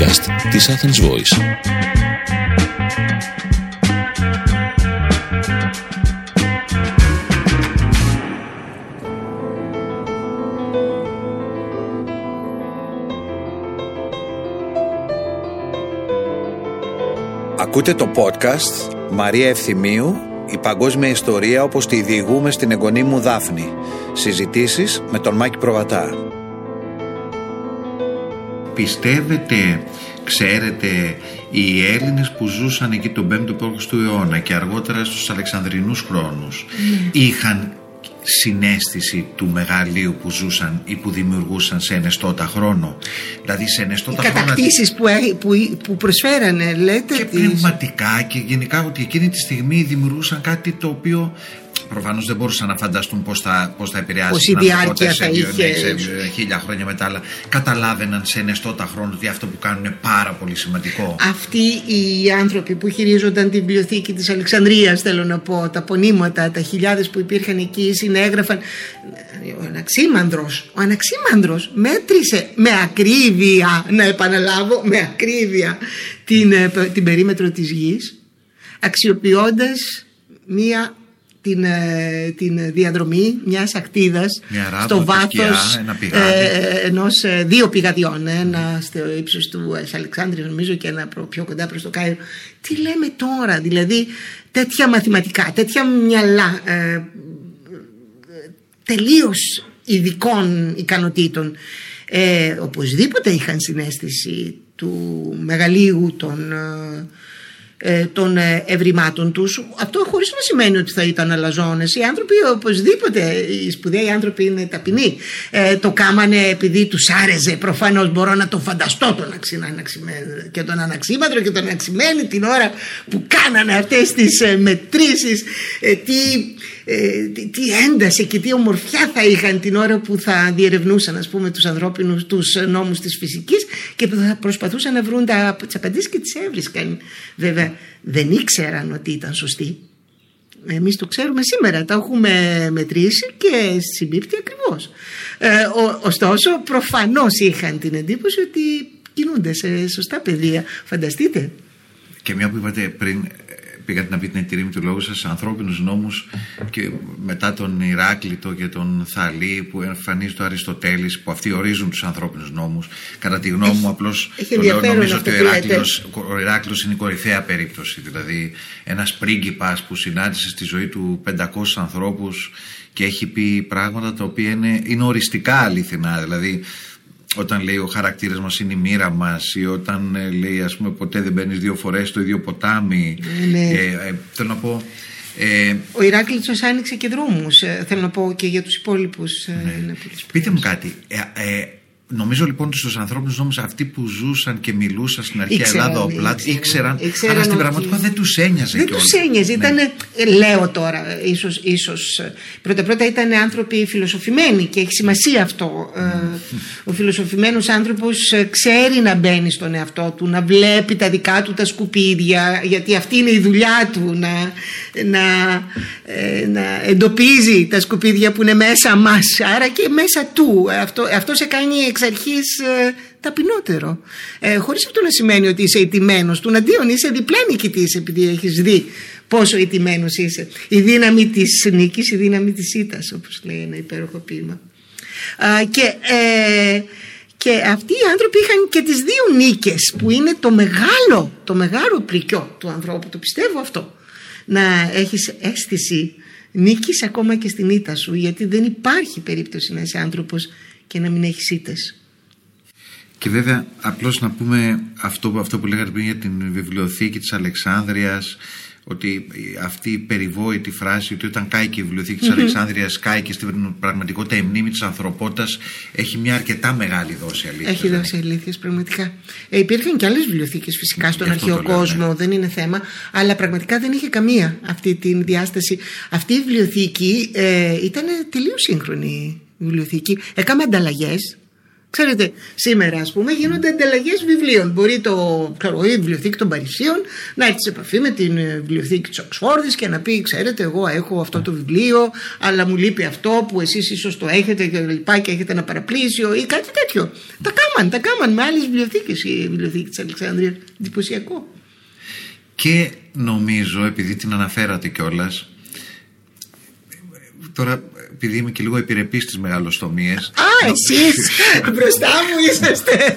podcast της Athens Voice. Ακούτε το podcast Μαρία Ευθυμίου «Η παγκόσμια ιστορία όπως τη διηγούμε στην εγγονή μου Δάφνη». Συζητήσεις με τον Μάκη Προβατά. Πιστεύετε, ξέρετε, οι Έλληνες που ζούσαν εκεί τον 5ο π.Χ. του αιώνα και αργότερα στους Αλεξανδρινούς χρόνους είχαν συνέστηση του μεγαλείου που ζούσαν ή που δημιουργούσαν σε ενεστώτα χρόνο; Δηλαδή σε ενεστώτα Οι χρόνο. κατακτήσεις που, έ- που, που προσφέρανε, λέτε. και τις- πνευματικά και γενικά ότι εκείνη τη στιγμή δημιουργούσαν κάτι το οποίο προφανώς δεν μπορούσαν να φανταστούν πώς θα, πώς θα επηρεάσει Πώς η την ανθρωπότητα διάρκεια σε θα δύο- είχε. ναι, σε χίλια χρόνια μετά αλλά καταλάβαιναν σε ενεστώτα χρόνο ότι αυτό που κάνουν είναι πάρα πολύ σημαντικό Αυτοί οι άνθρωποι που χειρίζονταν την βιβλιοθήκη της Αλεξανδρίας θέλω να πω, τα πονήματα, τα χιλιάδες που υπήρχαν εκεί συνέγραφαν ο Αναξίμανδρος, ο Αναξίμανδρος μέτρησε με ακρίβεια, να επαναλάβω, με ακρίβεια την, ε, πε- την περίμετρο της γης αξιοποιώντας μία την, ε, την διαδρομή μιας ακτίδας Μια ράβδο, στο τη σκιά, βάθος ένα πηγάδι. ε, ενός ε, δύο πηγαδιών ένα στο ύψος του ε, Αλεξάνδρεια νομίζω και ένα προ- πιο κοντά προς το Κάιρο τι λέμε τώρα δηλαδή τέτοια μαθηματικά τέτοια μυαλά ε, τελείως ειδικών ικανοτήτων ε, οπωσδήποτε είχαν συνέστηση του μεγαλείου των, ε, ε, των ε, ευρημάτων τους. Αυτό χωρίς να σημαίνει ότι θα ήταν αλαζόνες. Οι άνθρωποι οπωσδήποτε οι σπουδαίοι άνθρωποι είναι ταπεινοί. Ε, το κάμανε επειδή τους άρεσε. Προφανώς μπορώ να το φανταστώ τον αξι- αναξιμένο και τον αναξίμαντρο και τον αναξιμένη την ώρα που κάνανε αυτές τις ε, μετρήσεις. Ε, τι, ε, τι, τι ένταση και τι ομορφιά θα είχαν την ώρα που θα διερευνούσαν ας πούμε τους ανθρώπινους τους νόμους της φυσικής και που θα προσπαθούσαν να βρουν τα, τις απαντήσεις και τις έβρισκαν βέβαια δεν ήξεραν ότι ήταν σωστοί εμείς το ξέρουμε σήμερα, τα έχουμε μετρήσει και συμπίπτει ακριβώς. Ε, ο, ωστόσο, προφανώς είχαν την εντύπωση ότι κινούνται σε σωστά πεδία. Φανταστείτε. και μια που είπατε πριν ε, πήγατε να πείτε την εταιρεία του λόγου σας ανθρώπινους νόμους και μετά τον Ηράκλειτο και τον Θαλή που εμφανίζει το Αριστοτέλης που αυτοί ορίζουν τους ανθρώπινους νόμους. Κατά τη γνώμη μου απλώς έχει το λέω ενδιαφέρον νομίζω αυτό ότι ο που λέτε. Ηράκλειος, ο Ηράκλειος είναι η κορυφαία περίπτωση. Δηλαδή ένας πρίγκιπας που συνάντησε στη ζωή του 500 ανθρώπους και έχει πει πράγματα τα οποία είναι, είναι οριστικά αληθινά. Δηλαδή όταν λέει ο χαρακτήρας μας είναι η μοίρα μας, ή όταν ε, λέει ας πούμε ποτέ δεν μπαίνεις δύο φορές στο ίδιο ποτάμι. Ναι. Ε, ε, θέλω να πω. Ε, Ο Ηράκλειτος άνοιξε και δρόμους, ε, θέλω να πω και για τους υπόλοιπους. ε, είναι πολύ πείτε μου κάτι. Ε, ε, νομίζω λοιπόν ότι στους ανθρώπινους νόμους αυτοί που ζούσαν και μιλούσαν στην αρχαία Ήξεραν, Ελλάδα, ο Πλάτ, ήξεραν. ήξεραν, Ήξεραν αλλά στην ότι- πραγματικότητα δεν τους ένοιαζε Δεν κιόλας. τους ένοιαζε, Ναι. ήταν, λέω τώρα, ε, ίσως, ίσως ε, πρώτα πρώτα ήταν άνθρωποι φιλοσοφημένοι και έχει σημασία αυτό. Ε, ο φιλοσοφημένος άνθρωπος ε, ξέρει να μπαίνει στον εαυτό του, να βλέπει τα δικά του τα σκουπίδια, γιατί αυτή είναι η δουλειά του, να, να, ε, να εντοπίζει τα σκουπίδια που είναι μέσα μας, άρα και μέσα του. Αυτό, αυτό σε κάνει εξ αρχής ε, ταπεινότερο. Ε, χωρίς αυτό να σημαίνει ότι είσαι ιτημένος. Του αντίον είσαι διπλά νικητής επειδή έχεις δει πόσο ιτημένος είσαι. Η δύναμη της νίκης, η δύναμη της ήττας όπως λέει ένα υπέροχο ποίημα. Α, και, ε, και αυτοί οι άνθρωποι είχαν και τις δύο νίκες που είναι το μεγάλο, το μεγάλο πρικιό του ανθρώπου. Το πιστεύω αυτό. Να έχεις αίσθηση νίκης ακόμα και στην ήττα σου γιατί δεν υπάρχει περίπτωση να είσαι άνθρωπος και να μην έχεις ήττες. Και βέβαια, απλώς να πούμε αυτό, αυτό που λέγατε πριν για την βιβλιοθήκη της Αλεξάνδρειας, ότι αυτή η περιβόητη φράση ότι όταν κάει και η βιβλιοθήκη της Αλεξάνδρειας κάει και στην πραγματικότητα η μνήμη της ανθρωπότητας έχει μια αρκετά μεγάλη δόση αλήθειας. Έχει δώσει αλήθειες πραγματικά. Ε, υπήρχαν και άλλες βιβλιοθήκες φυσικά στον Γι' αυτό αρχαίο το λέω, κόσμο, ναι. δεν είναι θέμα, αλλά πραγματικά δεν είχε καμία αυτή τη διάσταση. Αυτή η βιβλιοθήκη ε, ήταν τελείως σύγχρονη βιβλιοθήκη. Έκαμε ανταλλαγές Ξέρετε, σήμερα ας πούμε γίνονται ανταλλαγές βιβλίων. Μπορεί το, ξέρω, η βιβλιοθήκη των Παρισίων να έρθει σε επαφή με την ε, βιβλιοθήκη της Οξφόρδης και να πει: Ξέρετε, εγώ έχω αυτό το βιβλίο, αλλά μου λείπει αυτό που εσείς ίσως το έχετε και λοιπά και έχετε ένα παραπλήσιο ή κάτι τέτοιο. Τα κάμαν, τα κάμαν με άλλες βιβλιοθήκες η βιβλιοθήκη της Αλεξάνδρεια. Εντυπωσιακό. Και νομίζω, επειδή την αναφέρατε κιόλας, τώρα επειδή είμαι και λίγο επιρρεπής στις μεγαλοστομίες. Α, εσείς μπροστά μου είσαστε.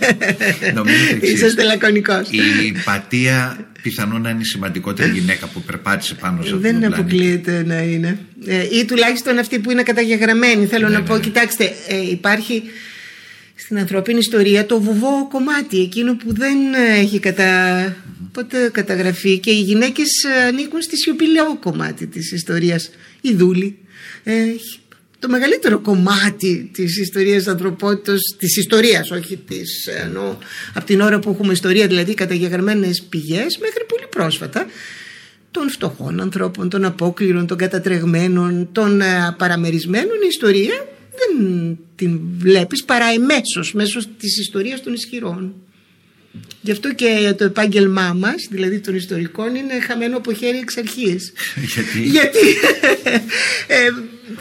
είσαστε λακωνικός. Η πατία πιθανόν να είναι η σημαντικότερη γυναίκα που περπάτησε πάνω σε αυτό Δεν αποκλείεται να είναι. Ε, ή τουλάχιστον αυτή που είναι καταγεγραμμένη. Θέλω να πω, κοιτάξτε, ε, υπάρχει στην ανθρώπινη ιστορία το βουβό κομμάτι, εκείνο που δεν έχει κατα... ποτέ καταγραφεί και οι γυναίκες ανήκουν στη σιωπηλό κομμάτι της ιστορίας. Η δούλη. Ε, το μεγαλύτερο κομμάτι της ιστορίας ανθρωπότητας, της ιστορίας όχι της, ενώ από την ώρα που έχουμε ιστορία δηλαδή καταγεγραμμένες πηγές μέχρι πολύ πρόσφατα των φτωχών ανθρώπων, των απόκληρων, των κατατρεγμένων, των ε, παραμερισμένων η ιστορία δεν την βλέπεις παρά εμέσως μέσω της ιστορίας των ισχυρών. Γι' αυτό και το επάγγελμά μας, δηλαδή των ιστορικών, είναι χαμένο από χέρι εξ αρχής. Γιατί; Γιατί; Ε,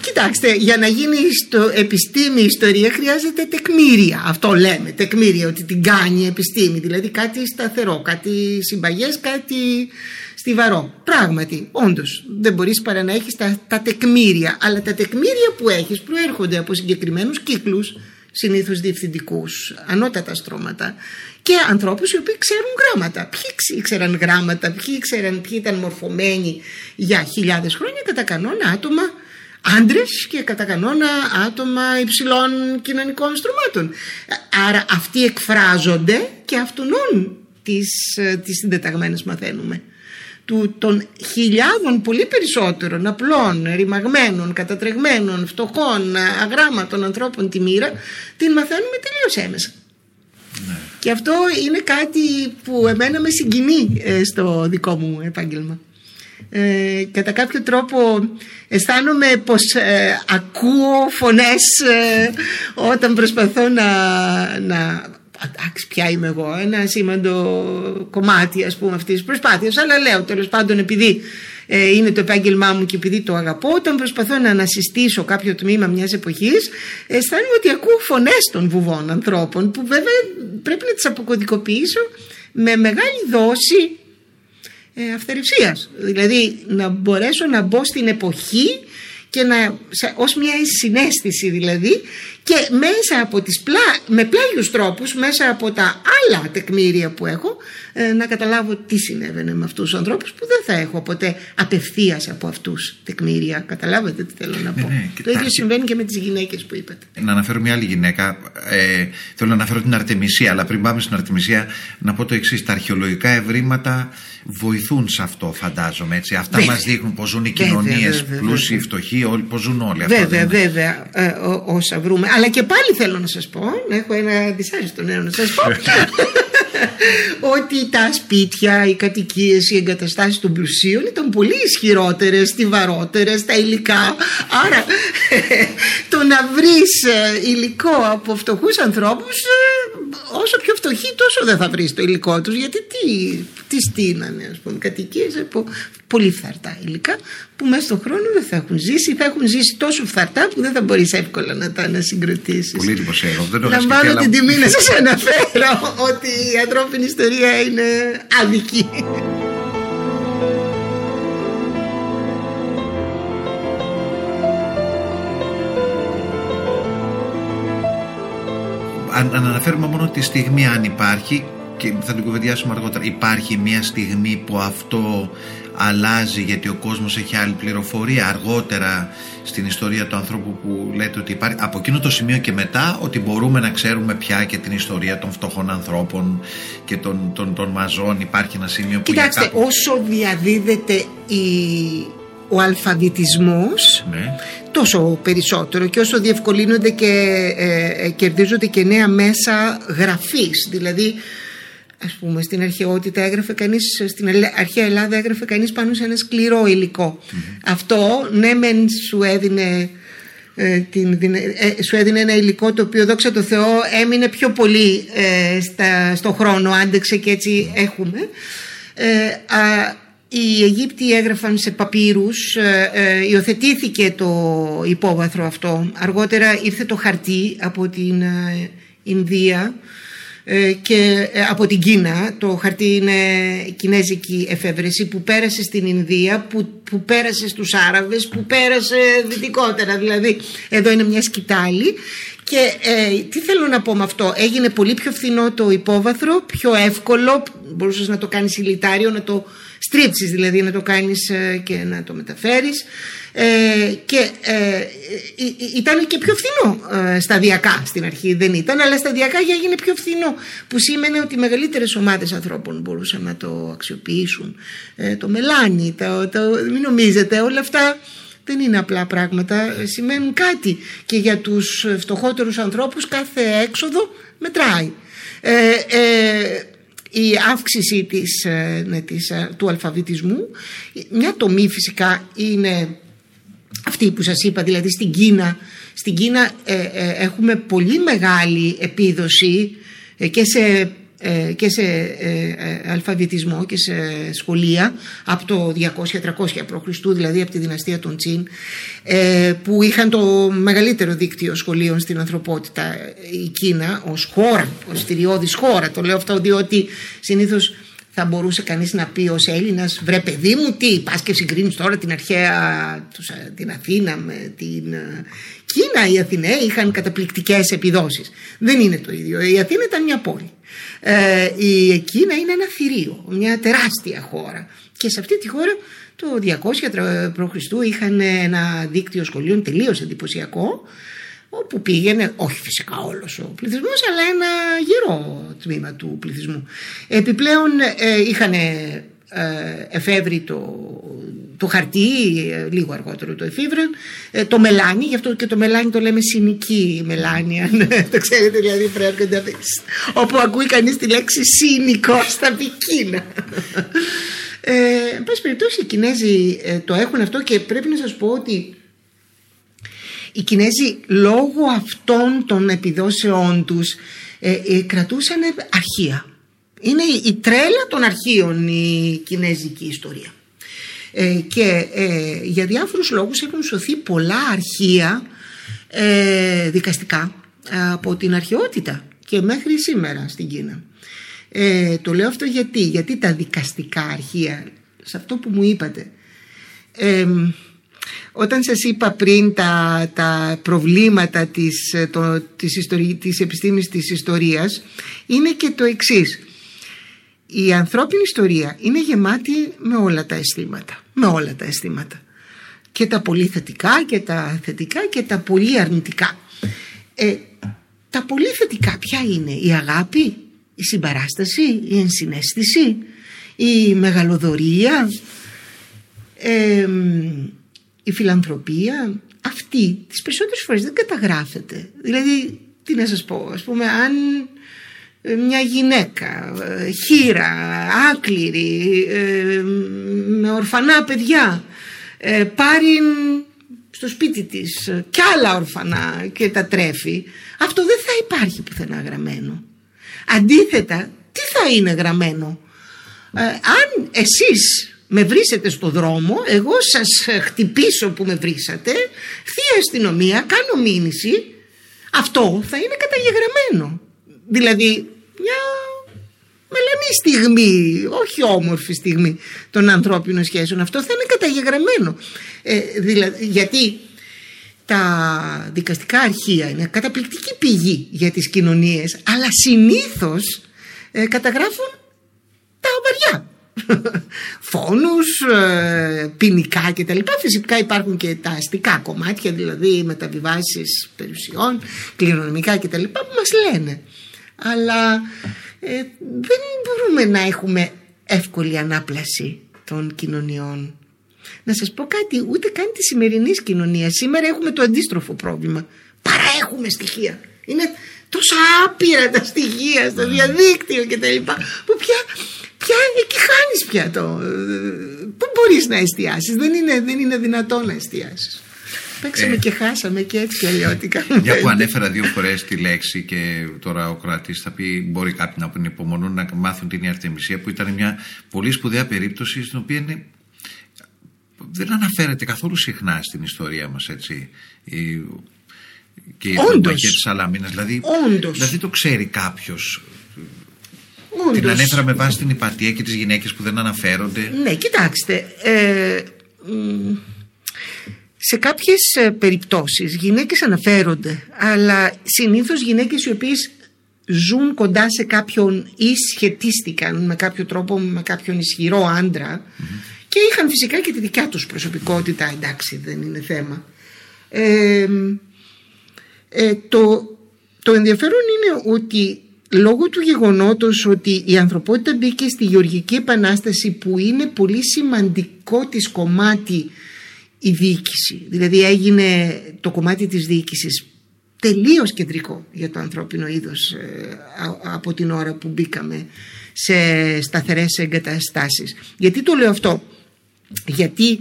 κοιτάξτε, για να γίνει στο επιστήμη η ιστορία χρειάζεται τεκμήρια. Αυτό λέμε, τεκμήρια, ότι την κάνει η επιστήμη. Δηλαδή κάτι σταθερό, κάτι συμπαγές, κάτι στιβαρό. Πράγματι, όντως, δεν μπορείς παρά να έχεις τα, τα τεκμήρια. Αλλά τα τεκμήρια που έχεις προέρχονται από συγκεκριμένους κύκλους συνήθως διευθυντικούς, ανώτατα στρώματα και ανθρώπους οι οποίοι ξέρουν γράμματα. Ποιοι ήξεραν γράμματα, ποιοι ήξεραν, ποιοι ήταν μορφωμένοι για χιλιάδες χρόνια, κατά κανόνα άτομα άντρες και κατά κανόνα άτομα υψηλών κοινωνικών στρωμάτων. Άρα αυτοί εκφράζονται και αυτονούν τις, ε, τις συντεταγμένες μαθαίνουμε του, των χιλιάδων πολύ περισσότερων απλών, ρημαγμένων, κατατρεγμένων, φτωχών, αγράμματων ανθρώπων τη μοίρα την μαθαίνουμε τελείως έμεσα. Ναι. Και αυτό είναι κάτι που εμένα με συγκινεί ε, στο δικό μου επάγγελμα. Ε, κατά κάποιο τρόπο αισθάνομαι πως ε, ακούω φωνές ε, όταν προσπαθώ να, να εντάξει πια είμαι εγώ ένα σήμαντο κομμάτι ας πούμε αυτής της προσπάθειας αλλά λέω τέλος πάντων επειδή ε, είναι το επάγγελμά μου και επειδή το αγαπώ όταν προσπαθώ να ανασυστήσω κάποιο τμήμα μιας εποχής αισθάνομαι ότι ακούω φωνές των βουβών ανθρώπων που βέβαια πρέπει να τις αποκωδικοποιήσω με μεγάλη δόση ε, αυθαιρευσίας δηλαδή να μπορέσω να μπω στην εποχή και να, ως μια συνέστηση δηλαδή και μέσα από τις πλά, με πλάγιους τρόπους μέσα από τα άλλα τεκμήρια που έχω ε, να καταλάβω τι συνέβαινε με αυτούς τους ανθρώπους που δεν θα έχω ποτέ απευθείας από αυτούς τεκμήρια. Καταλάβατε τι θέλω να ναι, πω. ναι, το ίδιο συμβαίνει και με τις γυναίκες που είπατε. Να αναφέρω μια άλλη γυναίκα. Ε, θέλω να αναφέρω την Αρτεμισία αλλά πριν πάμε στην Αρτεμισία να πω το εξής. Τα αρχαιολογικά ευρήματα βοηθούν σε αυτό φαντάζομαι έτσι. αυτά μα μας δείχνουν πως ζουν οι κοινωνίες. πλούσιοι, φτωχοί όλοι, πώς ζουν όλοι βέβαια βέβαια. Ε, όσα βρούμε αλλά και πάλι θέλω να σας πω έχω ένα δυσάρεστο νέο να σας πω ότι τα σπίτια, οι κατοικίες, οι εγκαταστάσεις των πλουσίων ήταν πολύ ισχυρότερες, στιβαρότερες, τα υλικά. Άρα το να βρεις ε, υλικό από φτωχούς ανθρώπους, ε, όσο πιο φτωχοί, τόσο δεν θα βρεις το υλικό τους. Γιατί τι, τι στείνανε, ας πούμε, κατοικίες από πολύ φθαρτά υλικά που μέσα στον χρόνο δεν θα έχουν ζήσει, θα έχουν ζήσει τόσο φθαρτά που δεν θα μπορείς εύκολα να τα ανασυγκροτήσει. Πολύ εντυπωσιακό. Δεν το Λαμβάνω την τιμή να σας αναφέρω ότι η ανθρώπινη ιστορία είναι άδικη. Αν, αναφέρουμε μόνο τη στιγμή αν υπάρχει και θα την κουβεντιάσουμε αργότερα υπάρχει μια στιγμή που αυτό αλλάζει γιατί ο κόσμος έχει άλλη πληροφορία αργότερα στην ιστορία του ανθρώπου που λέτε ότι υπάρχει από εκείνο το σημείο και μετά ότι μπορούμε να ξέρουμε πια και την ιστορία των φτωχών ανθρώπων και των, των, των μαζών υπάρχει ένα σημείο που Κοιτάξτε όσο διαδίδεται η, ο αλφαβητισμός ναι. τόσο περισσότερο και όσο διευκολύνονται και ε, ε, κερδίζονται και νέα μέσα γραφής. Δηλαδή ας πούμε στην αρχαιότητα έγραφε κανείς στην αρχαία Ελλάδα έγραφε κανείς πάνω σε ένα σκληρό Αυτό ναι μεν σου έδινε ε, την, ε, σου έδινε ένα υλικό το οποίο δόξα τω Θεώ έμεινε πιο πολύ ε, στα, στο χρόνο άντεξε και έτσι έχουμε. Α, οι Αιγύπτιοι έγραφαν σε παπύρους υιοθετήθηκε το υπόβαθρο αυτό. Αργότερα ήρθε το χαρτί από την Ινδία ε, και ε, από την Κίνα. Το χαρτί είναι κινέζικη εφεύρεση που πέρασε στην Ινδία που, που πέρασε στους Άραβες που πέρασε δυτικότερα. Δηλαδή εδώ είναι μια σκητάλη και ε, τι θέλω να πω με αυτό; Έγινε πολύ πιο φθηνό το υπόβαθρο πιο εύκολο. Μπορούσες να το κάνεις ηλιτάριο να το στρίψεις δηλαδή να το κάνεις και να το μεταφέρεις. Ε, και ε, ήταν και πιο φθηνό ε, σταδιακά στην αρχή. Δεν ήταν αλλά σταδιακά για έγινε πιο φθηνό που σήμαινε ότι μεγαλύτερες ομάδες ανθρώπων μπορούσαν να το αξιοποιήσουν. Ε, το μελάνι το, το, μην νομίζετε όλα αυτά δεν είναι απλά πράγματα. Σημαίνουν κάτι. Και για τους φτωχότερους ανθρώπους κάθε έξοδο μετράει. Η αύξηση της, ναι, της, του αλφαβητισμού μια τομή φυσικά είναι αυτή που σας είπα δηλαδή στην Κίνα. Στην Κίνα ε, ε, έχουμε πολύ μεγάλη επίδοση ε, και σε και σε αλφαβητισμό και σε σχολεία από το 200-300 π.Χ. δηλαδή από τη δυναστεία των Τσίν που είχαν το μεγαλύτερο δίκτυο σχολείων στην ανθρωπότητα η Κίνα ως χώρα, ως θηριώδης χώρα το λέω αυτό διότι συνήθως θα μπορούσε κανείς να πει ως Έλληνας βρε παιδί μου τι πας και συγκρίνεις τώρα την αρχαία την Αθήνα με την ε, Κίνα οι Αθηναίοι είχαν καταπληκτικές επιδόσεις δεν είναι το ίδιο. Η Αθήνα ήταν μια πόλη. Ε, η Κίνα είναι ένα θηρίο μια τεράστια χώρα. Και σε αυτή τη χώρα το 200 π.Χ. είχαν ένα δίκτυο σχολείων τελείως εντυπωσιακό όπου πήγαινε, όχι φυσικά όλος ο πληθυσμός, αλλά ένα γερό τμήμα του πληθυσμού. Επιπλέον ε, είχαν ε, εφεύρει το, το χαρτί, ε, λίγο αργότερο το εφήβραν, ε, το μελάνι, γι' αυτό και το μελάνι το λέμε συνική μελάνι, αν το ξέρετε δηλαδή πρέπει να όπου ακούει κανείς τη λέξη σύνικο στα πικίνα. Ε, εν πάση περιπτώσει οι Κινέζοι το έχουν αυτό και πρέπει να σας πω ότι οι Κινέζοι λόγω αυτών των επιδόσεών τους ε, ε, κρατούσαν αρχεία. Είναι η τρέλα των αρχείων η κινέζικη ιστορία. Ε, και ε, για διάφορους λόγους έχουν σωθεί πολλά αρχεία ε, δικαστικά από την αρχαιότητα και μέχρι σήμερα στην Κίνα. το λέω αυτό γιατί, γιατί τα δικαστικά αρχεία, σε αυτό που μου είπατε, όταν σας είπα πριν τα, τα προβλήματα της, ε, το, της, ιστορι, της επιστήμης της ιστορίας είναι και το εξής. Η ανθρώπινη ιστορία είναι γεμάτη με όλα τα αισθήματα. Με όλα τα αισθήματα. Και τα πολύ θετικά και τα θετικά και τα πολύ αρνητικά. Ε, τα πολύ θετικά ποια είναι η αγάπη, η συμπαράσταση, η ενσυναίσθηση, η μεγαλοδορία, ε, η φιλανθρωπία αυτή τις περισσότερες φορές δεν καταγράφεται. Δηλαδή, τι να σας πω, ας πούμε, αν ε, μια γυναίκα, ε, χείρα, άκληρη, ε, με ορφανά παιδιά, πάρει στο σπίτι της κι άλλα ορφανά και τα τρέφει, αυτό δεν θα υπάρχει πουθενά γραμμένο. Αντίθετα, τι θα είναι γραμμένο; αν εσείς με βρίσετε στο δρόμο, εγώ σας χτυπήσω που με βρίσατε, θεία αστυνομία, κάνω μήνυση, αυτό θα είναι καταγεγραμμένο. Δηλαδή μια μελανή στιγμή, όχι όμορφη στιγμή των ανθρώπινων σχέσεων, αυτό θα είναι καταγεγραμμένο. Ε, δηλαδή, γιατί τα δικαστικά αρχεία είναι καταπληκτική πηγή για τις κοινωνίες, αλλά συνήθως ε, καταγράφουν τα βαριά φόνους, ε, ποινικά κτλ. Φυσικά υπάρχουν και τα αστικά κομμάτια, δηλαδή μεταβιβάσεις περιουσιών, κληρονομικά κτλ. που μας λένε. Αλλά ε, δεν μπορούμε να έχουμε εύκολη ανάπλαση των κοινωνιών. Να σας πω κάτι, ούτε καν τη σημερινής κοινωνίας. Σήμερα έχουμε το αντίστροφο πρόβλημα. Παραέχουμε στοιχεία. Είναι τόσα άπειρα τα στοιχεία στο διαδίκτυο κτλ. Που πια πια εκεί χάνεις πια το... Πού μπορείς να εστιάσεις, δεν είναι, δεν είναι δυνατό να εστιάσεις. Παίξαμε και χάσαμε και έτσι και αλλιώτικα. Μια που ανέφερα δύο φορές τη λέξη και τώρα ο κρατής θα πει: Μπορεί κάποιοι να πούν υπομονούν να μάθουν την Αρτεμισία, που ήταν μια πολύ σπουδαία περίπτωση στην οποία είναι δεν αναφέρεται καθόλου συχνά στην ιστορία μας έτσι η, και η Όντως. της Σαλαμίνας δηλαδή, Όντως. δηλαδή το ξέρει κάποιος Όντως. την ανέφερα με βάση την υπατία και τις γυναίκες που δεν αναφέρονται Ναι, κοιτάξτε. Ε, μ, σε κάποιες ε, περιπτώσεις γυναίκες αναφέρονται, αλλά συνήθως γυναίκες οι οποίες ζουν κοντά σε κάποιον ή σχετίστηκαν με κάποιο τρόπο με κάποιον ισχυρό άντρα και είχαν φυσικά και τη δικιά τους προσωπικότητα, εντάξει δεν είναι θέμα. Ε, ε, το, το ενδιαφέρον είναι ότι λόγω του γεγονότος ότι η ανθρωπότητα μπήκε στη Γεωργική Επανάσταση που είναι πολύ σημαντικό της κομμάτι η διοίκηση. Δηλαδή έγινε το κομμάτι της διοίκησης τελείως κεντρικό για το ανθρώπινο είδος ε, α- από την ώρα που μπήκαμε σε σταθερές εγκαταστάσεις. Γιατί το λέω αυτό; Γιατί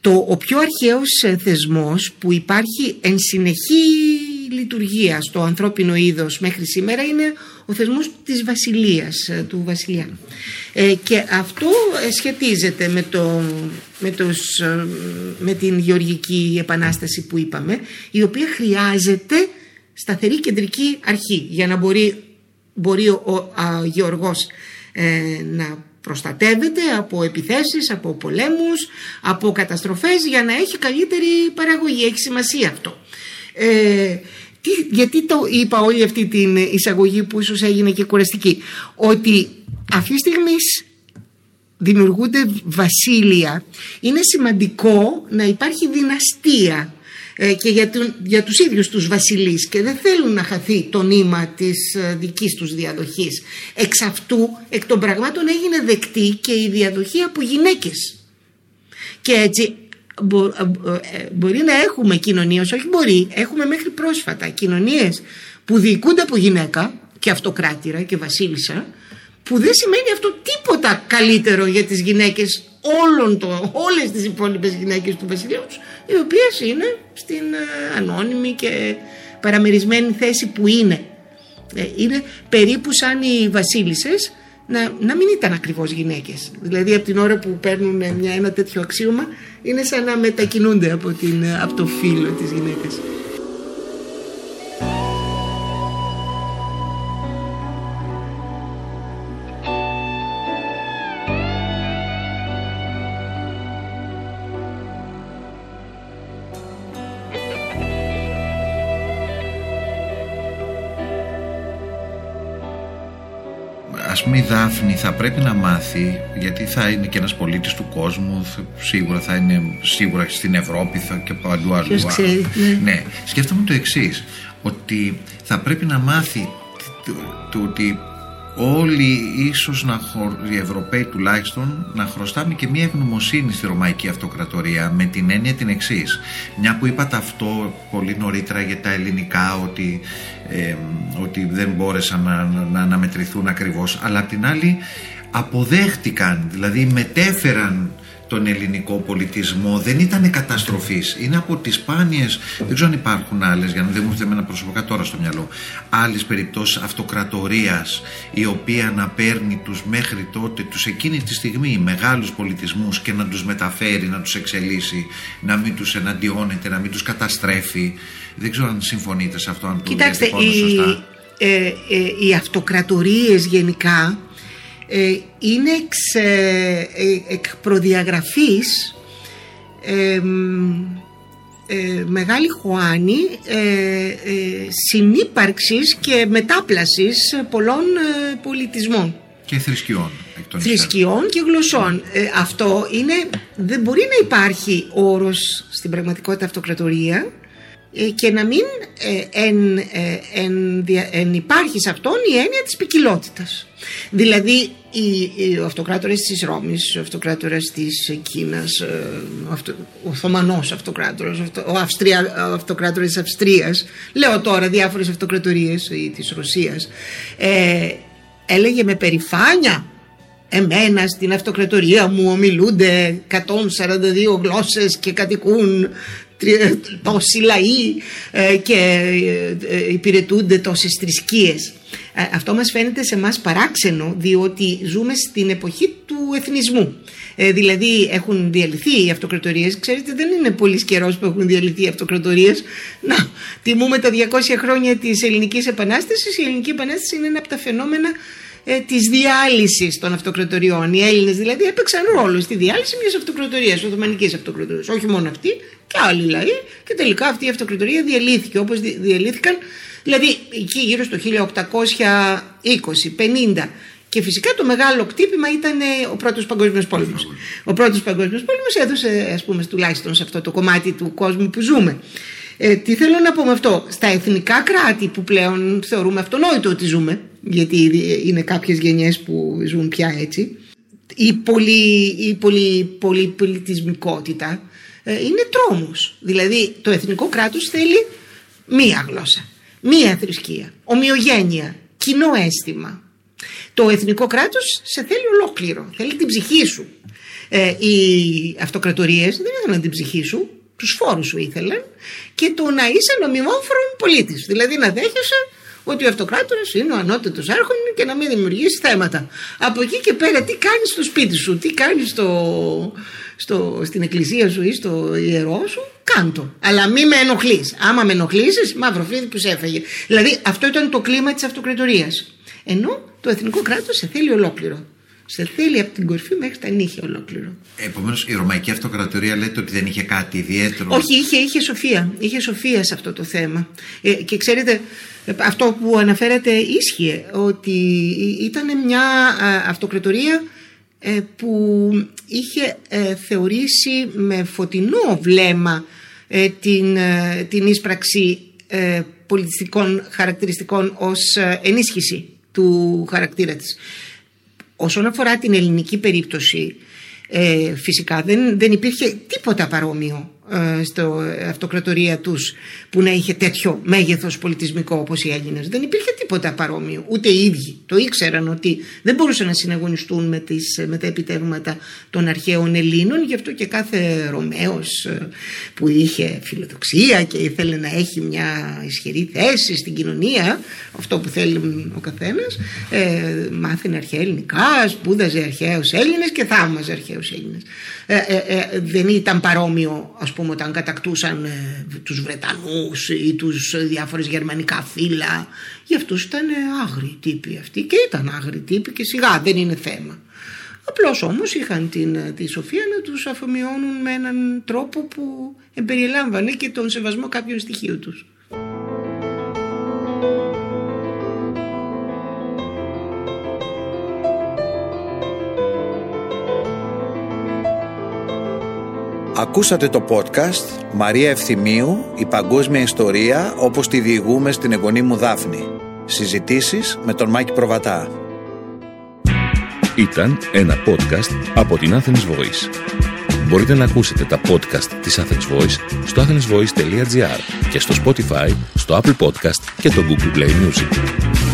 το, ο πιο αρχαίος ε, θεσμός που υπάρχει εν συνεχή λειτουργία στο ανθρώπινο είδος μέχρι σήμερα είναι ο θεσμός της βασιλείας, ε, του βασιλιά. Ε, και αυτό ε, σχετίζεται με, το, με, τους, ε, με την γεωργική επανάσταση που είπαμε, η οποία χρειάζεται σταθερή κεντρική αρχή για να μπορεί, μπορεί ο, ο α, γεωργός ε, να προστατεύεται από επιθέσεις, από πολέμους, από καταστροφές για να έχει καλύτερη παραγωγή. Έχει σημασία αυτό. Ε, τι, γιατί το είπα όλη αυτή την εισαγωγή που ίσως έγινε και κουραστική. Ότι αυτή τη στιγμή δημιουργούνται βασίλεια. Είναι σημαντικό να υπάρχει δυναστεία ε, και για, τον, για τους ίδιους τους βασιλείς και δεν θέλουν να χαθεί το νήμα της ε, δικής τους διαδοχής. Εξ αυτού, εκ των πραγμάτων έγινε δεκτή και η διαδοχή από γυναίκες. Και έτσι μπο- ε, ε, μπορεί να έχουμε κοινωνίες, όχι μπορεί, έχουμε μέχρι πρόσφατα κοινωνίες που διοικούνται από γυναίκα και αυτοκράτηρα και βασίλισσα που δεν σημαίνει αυτό τίποτα καλύτερο για τις γυναίκες όλων το, όλες τις υπόλοιπες γυναίκες του βασιλείου οι οποίες είναι στην ε, ανώνυμη και παραμερισμένη θέση που είναι. Ε, είναι περίπου σαν οι βασίλισσες να, να μην ήταν ακριβώς γυναίκες. Δηλαδή από την ώρα που παίρνουν μια, ένα τέτοιο αξίωμα είναι σαν να μετακινούνται από, την, από το φύλλο της γυναίκας. Ας πούμε η Δάφνη θα πρέπει να μάθει γιατί θα είναι και ένας πολίτης του κόσμου θα- σίγουρα θα είναι σίγουρα στην Ευρώπη θα και παντού αλλού Ποιος ξέρει, ναι. ναι. σκέφτομαι το εξής ότι θα πρέπει να μάθει το, το ότι όλοι ίσως να χω- οι Ευρωπαίοι τουλάχιστον να χρωστάμε και μια ευγνωμοσύνη στη Ρωμαϊκή Αυτοκρατορία με την έννοια την εξής. Μια που είπατε αυτό πολύ νωρίτερα για τα ελληνικά ότι, ε, ότι δεν μπόρεσαν να, να, να αναμετρηθούν ακριβώς αλλά απ' την άλλη αποδέχτηκαν δηλαδή μετέφεραν τον ελληνικό πολιτισμό δεν ήταν καταστροφής. Είναι από τις σπάνιες δεν ξέρω αν υπάρχουν άλλες για να δεν μου έρθει εμένα προσωπικά τώρα στο μυαλό άλλες περιπτώσεις αυτοκρατορίας η οποία να παίρνει τους μέχρι τότε τους εκείνη τη στιγμή μεγάλους πολιτισμούς και να τους μεταφέρει, να τους εξελίσσει να μην τους εναντιώνεται, να μην τους καταστρέφει. Δεν ξέρω αν συμφωνείτε σε αυτό αν το Κοιτάξτε, διατυπώνω οι, σωστά. ε, ε, οι αυτοκρατορίες γενικά ε, είναι εξ, ε, ε, εκ προδιαγραφής ε, μ, ε, μεγάλη χωάνη ε, ε, συνύπαρξης και μετάπλασης πολλών ε, πολιτισμών και θρησκειών εκ των υστέρων. θρησκειών και γλωσσών. Ε, αυτό είναι, δεν μπορεί να υπάρχει όρος στην πραγματικότητα αυτοκρατορία ε, και να μην ε, εν, ε, εν, δια- εν υπάρχει σε αυτόν η έννοια της ποικιλότητας. Δηλαδή οι, οι αυτοκράτορες της Ρώμης, ο αυτοκράτορας της Κίνας, ε, ο, αυτο, ο Οθωμανός αυτοκράτορας, αυτο- ο, Αυστρία, ο αυτοκράτορας της Αυστρίας, λέω τώρα διάφορες αυτοκρατορίες ή της Ρωσίας, ε, έλεγε με περηφάνεια Εμένα στην αυτοκρατορία μου ομιλούνται 142 γλώσσες και κατοικούν τόσοι λαοί ε, και ε, ε, υπηρετούνται τόσες θρησκείες. Αυτό μας φαίνεται σε μας παράξενο διότι ζούμε στην εποχή του εθνισμού. δηλαδή έχουν διαλυθεί οι αυτοκρατορίες. Ξέρετε δεν είναι πολύς καιρός που έχουν διαλυθεί οι αυτοκρατορίες. Να, τιμούμε τα 200 χρόνια της ελληνικής επανάστασης. Η ελληνική επανάσταση είναι ένα από τα φαινόμενα ε, της διάλυσης των αυτοκρατοριών. Οι Έλληνες δηλαδή έπαιξαν ρόλο στη διάλυση μιας αυτοκρατορίας, Οθωμανικής αυτοκρατορίας. Όχι μόνο αυτή και άλλοι λαοί και τελικά αυτή η αυτοκρατορία διαλύθηκε όπως διαλύθηκαν δηλαδή εκεί γύρω στο 1820-50 και φυσικά το μεγάλο κτύπημα ήταν ε, ο πρώτος παγκόσμιος πόλεμος. Ο πρώτος παγκόσμιος πόλεμος έδωσε ας πούμε τουλάχιστον σε αυτό το κομμάτι του κόσμου που ζούμε. Ε, τι θέλω να πω με αυτό. Στα εθνικά κράτη που πλέον θεωρούμε αυτονόητο ότι ζούμε, γιατί είναι κάποιες γενιές που ζουν πια έτσι, η, πολυ, η πολυ, πολυπολιτισμικότητα ε, είναι τρόμος. Δηλαδή το εθνικό κράτος θέλει μία γλώσσα, μία θρησκεία, ομοιογένεια, κοινό αίσθημα. Το εθνικό κράτος σε θέλει ολόκληρο, θέλει την ψυχή σου. Ε, οι αυτοκρατορίες δεν ήθελαν την ψυχή σου, τους φόρους σου ήθελαν και το να είσαι νομιμόφρον πολίτης. Δηλαδή να δέχεσαι ότι ο αυτοκράτορας είναι ο ανώτατος άρχον και να μην δημιουργήσει θέματα. Από εκεί και πέρα τι κάνεις στο σπίτι σου, τι κάνεις στο, στο, στην εκκλησία σου ή στο ιερό σου, κάντο. Αλλά μη με ενοχλείς. Άμα με ενοχλήσεις, μαύρο φίδι που σε έφαγε. Δηλαδή αυτό ήταν το κλίμα της αυτοκρατορίας. Ενώ το εθνικό κράτος σε θέλει ολόκληρο σε θέλει από την κορφή μέχρι τα νύχια ολόκληρο. Επομένως, η Ρωμαϊκή Αυτοκρατορία λέτε ότι δεν είχε κάτι ιδιαίτερο. Όχι, είχε, είχε σοφία. Είχε σοφία σε αυτό το θέμα. Ε, και ξέρετε, αυτό που αναφέρατε ίσχυε, ότι ήταν μια αυτοκρατορία ε, που είχε ε, θεωρήσει με φωτεινό βλέμμα ε, την, την ίσπραξη πολιτιστικών χαρακτηριστικών ως ενίσχυση του χαρακτήρα της. Όσον αφορά την ελληνική περίπτωση, ε, φυσικά δεν, δεν υπήρχε τίποτα παρόμοιο. ε, στο αυτοκρατορία τους που να είχε τέτοιο μέγεθος πολιτισμικό όπως οι Έλληνες. Δεν υπήρχε τίποτα παρόμοιο, ούτε οι ίδιοι. Το ήξεραν ότι δεν μπορούσαν να συναγωνιστούν με, τις, με τα επιτεύγματα των αρχαίων Ελλήνων, γι' αυτό και κάθε Ρωμαίος ε, που είχε φιλοδοξία και ήθελε να έχει μια ισχυρή θέση στην κοινωνία, αυτό που θέλει ο καθένας, ε, μάθαινε αρχαία ελληνικά, σπούδαζε αρχαίους Έλληνες και θαύμαζε αρχαίους Έλληνες. Ε, ε, ε, δεν ήταν παρόμοιο ας πούμε όταν κατακτούσαν ε, τους Βρετανούς ή τους διάφορες γερμανικά φύλλα. Για αυτούς ήταν άγριοι τύποι αυτοί και ήταν άγριοι τύποι και σιγά δεν είναι θέμα. Απλώς όμως είχαν την, τη σοφία να τους αφομοιώνουν με έναν τρόπο που εμπεριελάμβανε και τον σεβασμό κάποιων στοιχείων τους Ακούσατε το podcast «Μαρία Ευθυμίου, η παγκόσμια ιστορία όπως τη διηγούμε στην εγγονή μου Δάφνη». Συζητήσεις με τον Μάκη Προβατά. Ήταν ένα podcast από την Athens Voice. Μπορείτε να ακούσετε τα podcast της Athens Voice στο athensvoice.gr και στο Spotify, στο Apple Podcast και το Google Play Music.